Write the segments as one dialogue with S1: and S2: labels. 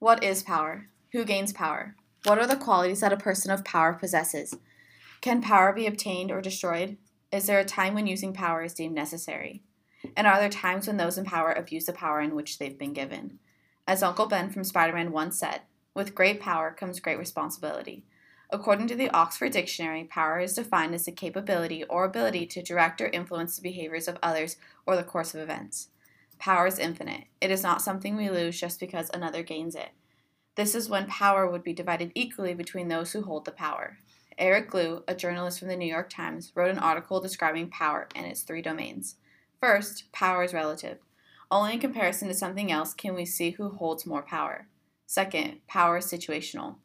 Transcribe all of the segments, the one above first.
S1: What is power? Who gains power? What are the qualities that a person of power possesses? Can power be obtained or destroyed? Is there a time when using power is deemed necessary? And are there times when those in power abuse the power in which they've been given? As Uncle Ben from Spider Man once said, with great power comes great responsibility. According to the Oxford Dictionary, power is defined as the capability or ability to direct or influence the behaviors of others or the course of events. Power is infinite. It is not something we lose just because another gains it. This is when power would be divided equally between those who hold the power. Eric Liu, a journalist from the New York Times, wrote an article describing power and its three domains. First, power is relative. Only in comparison to something else can we see who holds more power. Second, power is situational.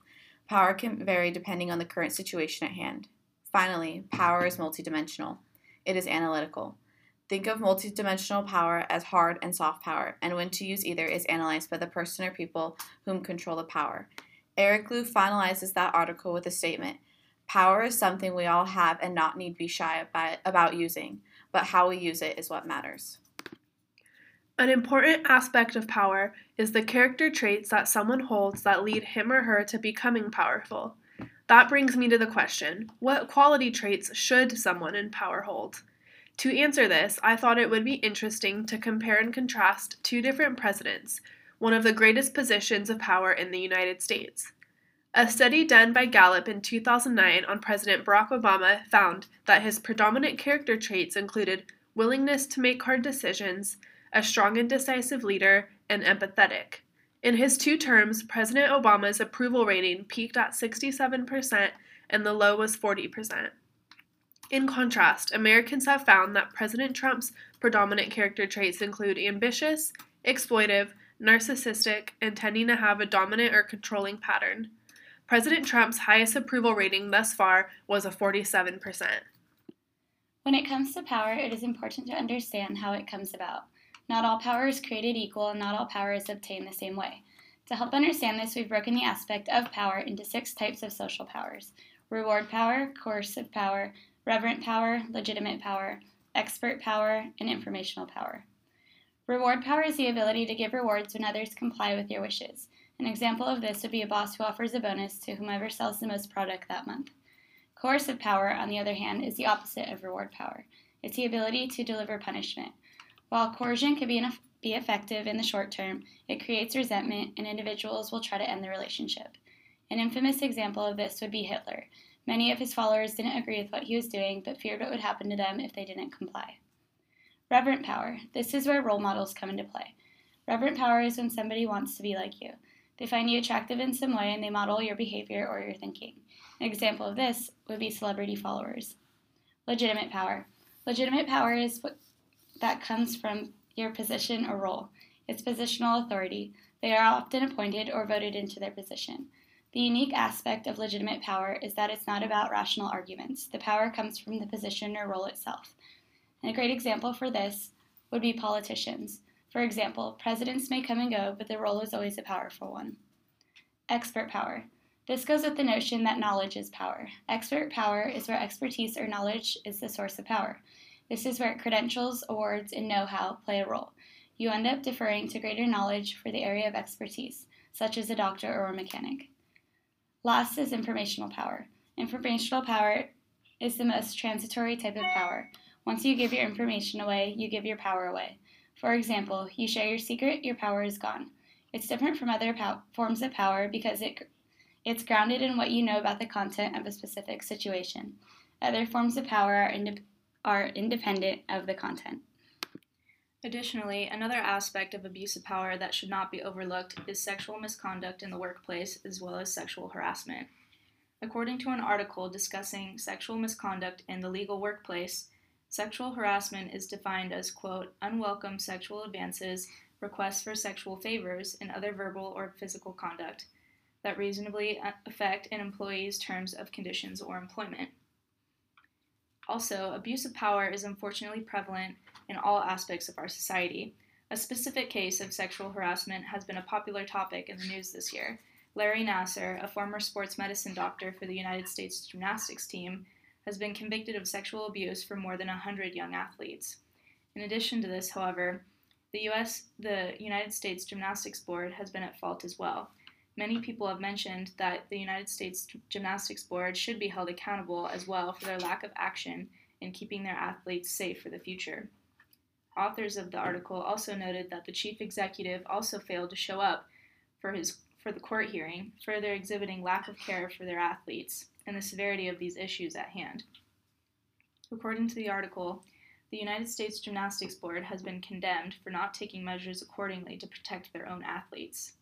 S1: Power can vary depending on the current situation at hand. Finally, power is multidimensional. It is analytical. Think of multidimensional power as hard and soft power, and when to use either is analyzed by the person or people whom control the power. Eric Liu finalizes that article with a statement Power is something we all have and not need be shy about using, but how we use it is what matters.
S2: An important aspect of power is the character traits that someone holds that lead him or her to becoming powerful. That brings me to the question what quality traits should someone in power hold? To answer this, I thought it would be interesting to compare and contrast two different presidents, one of the greatest positions of power in the United States. A study done by Gallup in 2009 on President Barack Obama found that his predominant character traits included willingness to make hard decisions, a strong and decisive leader, and empathetic. In his two terms, President Obama's approval rating peaked at 67% and the low was 40%. In contrast, Americans have found that President Trump's predominant character traits include ambitious, exploitive, narcissistic, and tending to have a dominant or controlling pattern. President Trump's highest approval rating thus far was a 47%.
S3: When it comes to power, it is important to understand how it comes about. Not all power is created equal, and not all power is obtained the same way. To help understand this, we've broken the aspect of power into six types of social powers reward power, coercive power, referent power, legitimate power, expert power, and informational power. Reward power is the ability to give rewards when others comply with your wishes. An example of this would be a boss who offers a bonus to whomever sells the most product that month. Coercive power, on the other hand, is the opposite of reward power. It's the ability to deliver punishment. While coercion can be, be effective in the short term, it creates resentment and individuals will try to end the relationship. An infamous example of this would be Hitler. Many of his followers didn't agree with what he was doing, but feared what would happen to them if they didn't comply. Referent power. This is where role models come into play. Referent power is when somebody wants to be like you. They find you attractive in some way and they model your behavior or your thinking. An example of this would be celebrity followers. Legitimate power. Legitimate power is what that comes from your position or role. It's positional authority. They are often appointed or voted into their position. The unique aspect of legitimate power is that it's not about rational arguments. The power comes from the position or role itself. And a great example for this would be politicians. For example, presidents may come and go, but the role is always a powerful one. Expert power. This goes with the notion that knowledge is power. Expert power is where expertise or knowledge is the source of power. This is where credentials, awards, and know how play a role. You end up deferring to greater knowledge for the area of expertise, such as a doctor or a mechanic. Last is informational power. Informational power is the most transitory type of power. Once you give your information away, you give your power away. For example, you share your secret, your power is gone. It's different from other pow- forms of power because it, it's grounded in what you know about the content of a specific situation. Other forms of power are, are independent of the content.
S4: Additionally, another aspect of abuse of power that should not be overlooked is sexual misconduct in the workplace as well as sexual harassment. According to an article discussing sexual misconduct in the legal workplace, Sexual harassment is defined as, quote, unwelcome sexual advances, requests for sexual favors, and other verbal or physical conduct that reasonably affect an employee's terms of conditions or employment. Also, abuse of power is unfortunately prevalent in all aspects of our society. A specific case of sexual harassment has been a popular topic in the news this year. Larry Nassar, a former sports medicine doctor for the United States gymnastics team, has been convicted of sexual abuse for more than 100 young athletes. In addition to this, however, the US the United States Gymnastics Board has been at fault as well. Many people have mentioned that the United States Gymnastics Board should be held accountable as well for their lack of action in keeping their athletes safe for the future. Authors of the article also noted that the chief executive also failed to show up for his for the court hearing, further exhibiting lack of care for their athletes and the severity of these issues at hand. According to the article, the United States Gymnastics Board has been condemned for not taking measures accordingly to protect their own athletes.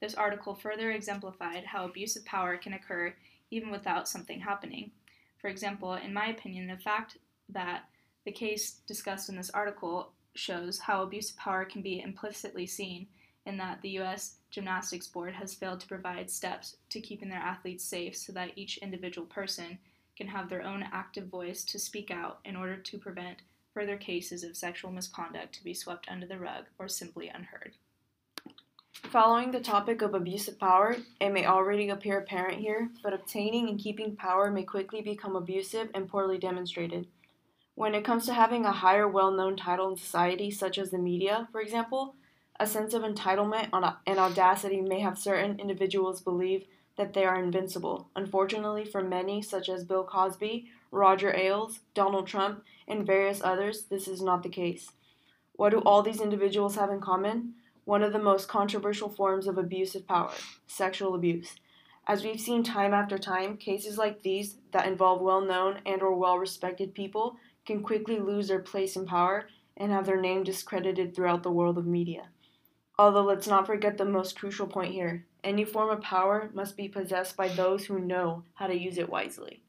S4: This article further exemplified how abuse of power can occur even without something happening. For example, in my opinion, the fact that the case discussed in this article shows how abuse of power can be implicitly seen in that the U.S. Gymnastics Board has failed to provide steps to keeping their athletes safe so that each individual person can have their own active voice to speak out in order to prevent further cases of sexual misconduct to be swept under the rug or simply unheard.
S5: Following the topic of abuse of power, it may already appear apparent here, but obtaining and keeping power may quickly become abusive and poorly demonstrated. When it comes to having a higher well known title in society, such as the media, for example, a sense of entitlement and audacity may have certain individuals believe that they are invincible. Unfortunately, for many, such as Bill Cosby, Roger Ailes, Donald Trump, and various others, this is not the case. What do all these individuals have in common? One of the most controversial forms of abuse of power sexual abuse. As we've seen time after time, cases like these that involve well-known and or well-respected people can quickly lose their place in power and have their name discredited throughout the world of media. Although let's not forget the most crucial point here any form of power must be possessed by those who know how to use it wisely.